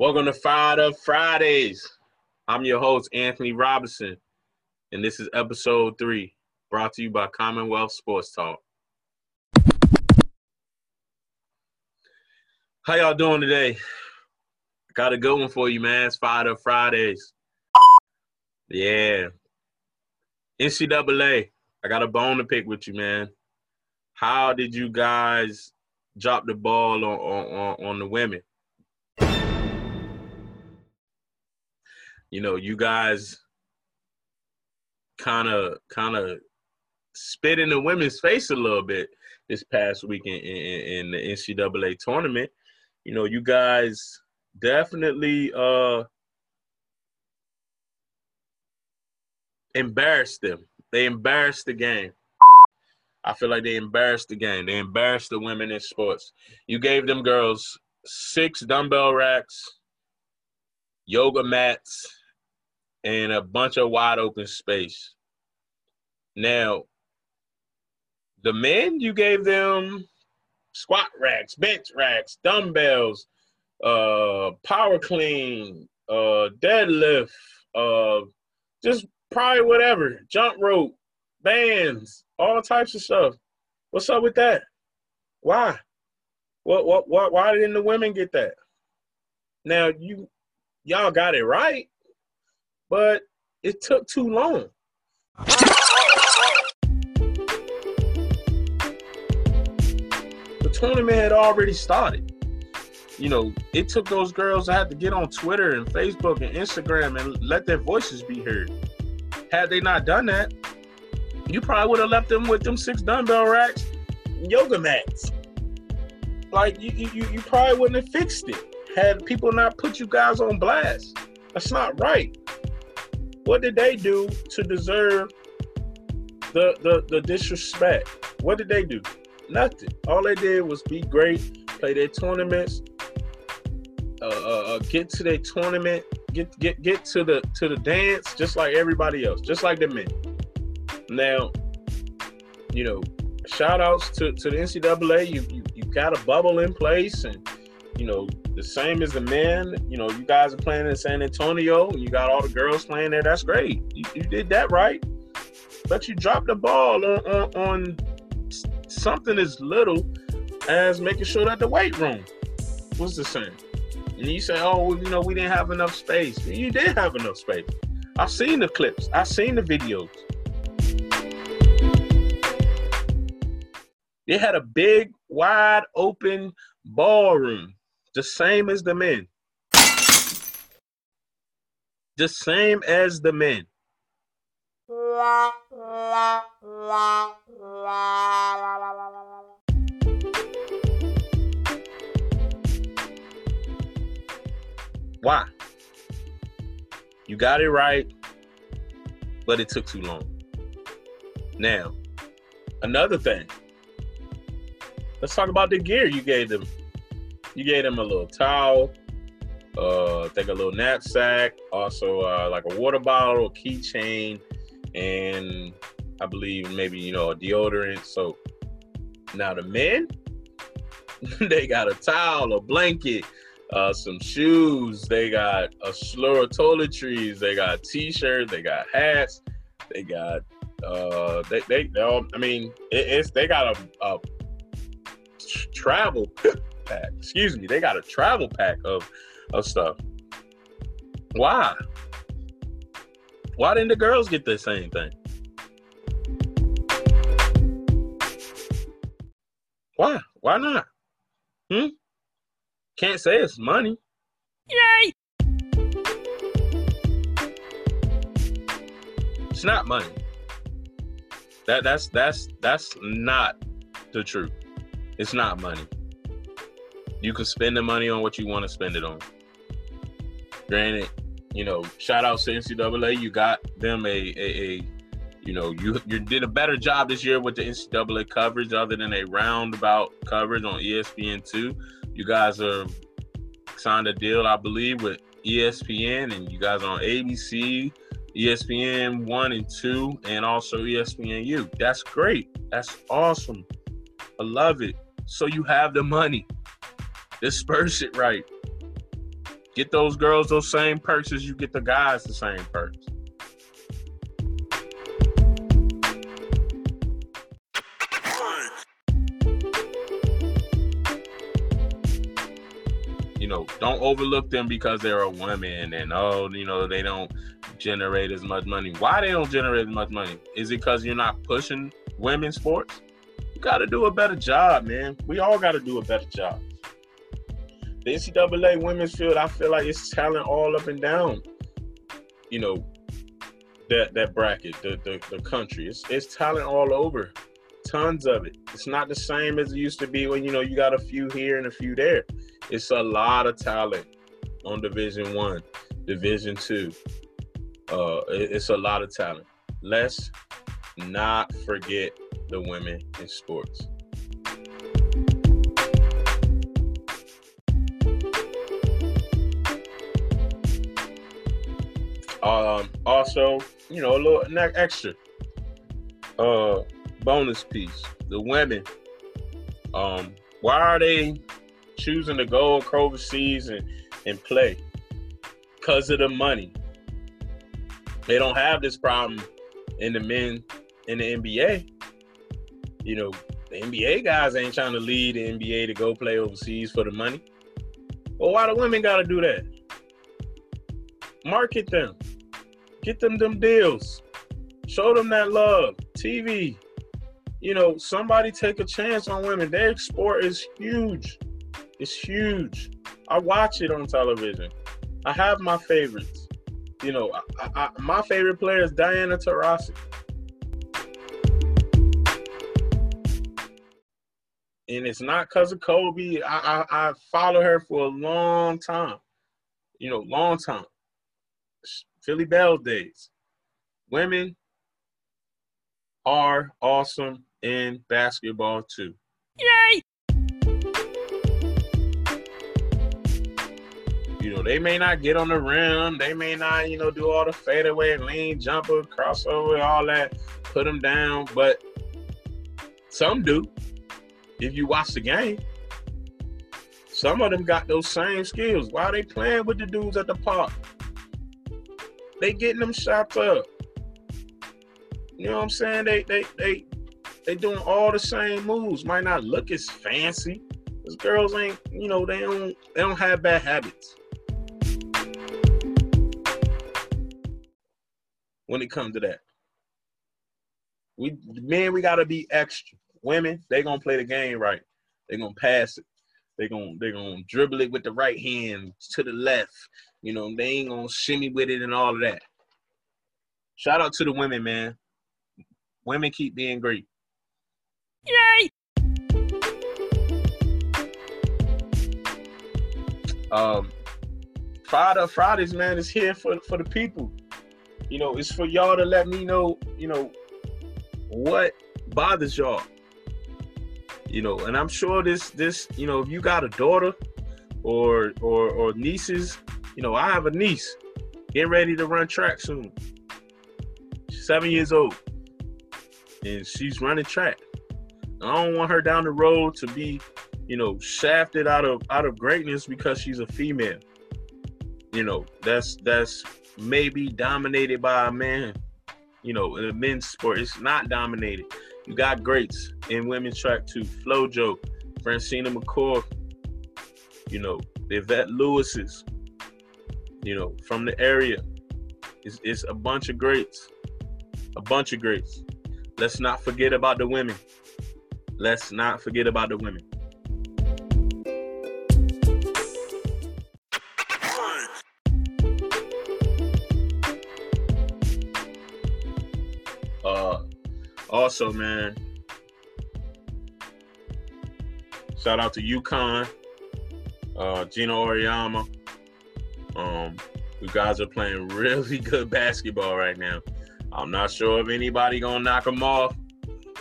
Welcome to Fired Up Fridays. I'm your host, Anthony Robinson, and this is episode three, brought to you by Commonwealth Sports Talk. How y'all doing today? Got a good one for you, man. It's Fired Up Fridays. Yeah. NCAA, I got a bone to pick with you, man. How did you guys drop the ball on on, on the women? You know, you guys kind of kind of spit in the women's face a little bit this past week in, in, in the NCAA tournament. You know, you guys definitely uh embarrassed them. They embarrassed the game. I feel like they embarrassed the game. They embarrassed the women in sports. You gave them girls six dumbbell racks, yoga mats, and a bunch of wide open space. Now, the men, you gave them squat racks, bench racks, dumbbells, uh, power clean, uh, deadlift, uh, just probably whatever, jump rope, bands, all types of stuff. What's up with that? Why? What what what why didn't the women get that? Now you y'all got it right, but it took too long. The tournament had already started. You know, it took those girls that had to get on Twitter and Facebook and Instagram and let their voices be heard. Had they not done that, you probably would have left them with them six dumbbell racks, yoga mats. Like you, you, you probably wouldn't have fixed it had people not put you guys on blast. That's not right. What did they do to deserve the the, the disrespect? What did they do? Nothing. All they did was be great, play their tournaments, uh, uh, uh, get to their tournament, get get get to the to the dance, just like everybody else, just like the men. Now, you know, shout outs to, to the NCAA. You, you you got a bubble in place, and you know the same as the men. You know, you guys are playing in San Antonio. You got all the girls playing there. That's great. You, you did that right. But you dropped the ball on, on, on something as little as making sure that the weight room was the same. And you say, oh, well, you know, we didn't have enough space. You did have enough space. I've seen the clips. I've seen the videos. They had a big, wide open ballroom, the same as the men. The same as the men. Why? You got it right, but it took too long. Now, another thing let's talk about the gear you gave them. You gave them a little towel, uh, think a little knapsack, also uh, like a water bottle, keychain, and I believe maybe you know a deodorant. So now the men, they got a towel, a blanket, uh, some shoes. They got a slew of toiletries. They got t-shirts. They got hats. They got uh, they they, they all, I mean it, it's they got a, a travel pack. Excuse me, they got a travel pack of of stuff. Why? Why didn't the girls get the same thing? Why? Why not? Hmm? Can't say it's money. Yay! It's not money. That that's that's that's not the truth. It's not money. You can spend the money on what you want to spend it on. Granted, you know, shout out to NCAA. You got them a, a, a you know, you you did a better job this year with the NCAA coverage other than a roundabout coverage on ESPN two. You guys are signed a deal, I believe, with ESPN, and you guys are on ABC, ESPN one and two, and also ESPNU. That's great. That's awesome. I love it so you have the money. Disperse it right. Get those girls those same perks as you get the guys the same perks. You know, don't overlook them because they're a woman and oh, you know, they don't generate as much money. Why they don't generate as much money? Is it because you're not pushing women's sports? You got to do a better job, man. We all got to do a better job. The NCAA women's field, I feel like it's talent all up and down. You know, that that bracket, the the, the country. It's it's talent all over. Tons of it. It's not the same as it used to be when you know you got a few here and a few there. It's a lot of talent on Division One, Division Two. Uh, it's a lot of talent. Let's not forget the women in sports. Um, also, you know, a little extra uh bonus piece. The women, um, why are they choosing to go overseas and, and play? Because of the money. They don't have this problem in the men in the NBA. You know, the NBA guys ain't trying to lead the NBA to go play overseas for the money. Well, why the women gotta do that? Market them. Get them them deals. Show them that love. TV. You know, somebody take a chance on women. Their sport is huge. It's huge. I watch it on television. I have my favorites. You know, I, I, my favorite player is Diana Taurasi. And it's not because of Kobe. I, I, I follow her for a long time. You know, long time. Philly Bell days. Women are awesome in basketball too. Yay! You know, they may not get on the rim. They may not, you know, do all the fadeaway, lean, jumper, crossover, all that, put them down. But some do. If you watch the game, some of them got those same skills. Why are they playing with the dudes at the park? They getting them shots up. You know what I'm saying? They they they they doing all the same moves. Might not look as fancy. Those girls ain't, you know, they don't they don't have bad habits. When it comes to that. We men, we gotta be extra. Women, they gonna play the game right. They gonna pass it. They gonna they gonna dribble it with the right hand to the left. You know, they ain't gonna shimmy with it and all of that. Shout out to the women, man. Women keep being great. Yay! Um, Friday, Fridays, man, is here for for the people. You know, it's for y'all to let me know, you know, what bothers y'all. You know, and I'm sure this this, you know, if you got a daughter or or or nieces you know, I have a niece getting ready to run track soon. She's seven years old, and she's running track. I don't want her down the road to be, you know, shafted out of out of greatness because she's a female. You know, that's that's maybe dominated by a man. You know, in a men's sport, it's not dominated. You got greats in women's track too. FloJo, Francena McCorory, you know, Yvette Lewis's, you know, from the area. It's, it's a bunch of greats, a bunch of greats. Let's not forget about the women. Let's not forget about the women. Uh, also, man, shout out to UConn, uh, Geno Auriemma, um, you guys are playing really good basketball right now. I'm not sure if anybody gonna knock them off,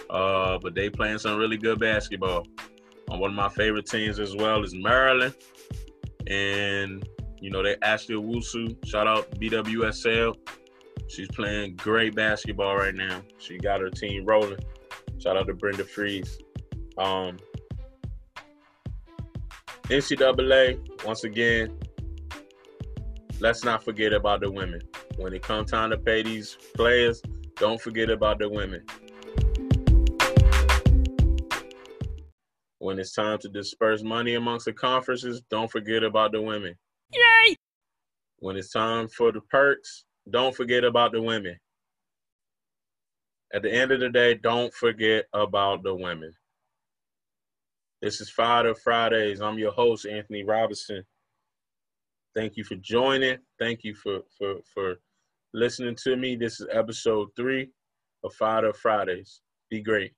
uh, but they playing some really good basketball. Um, one of my favorite teams as well is Maryland, and you know they Ashley Owusu. Shout out BWSL. She's playing great basketball right now. She got her team rolling. Shout out to Brenda Frese. Um, NCAA once again let's not forget about the women. When it comes time to pay these players, don't forget about the women. When it's time to disperse money amongst the conferences, don't forget about the women. Yay! When it's time for the perks, don't forget about the women. At the end of the day, don't forget about the women. This is Up Fridays. I'm your host, Anthony Robinson. Thank you for joining. Thank you for for for listening to me. This is episode three of Up Fridays. Be great.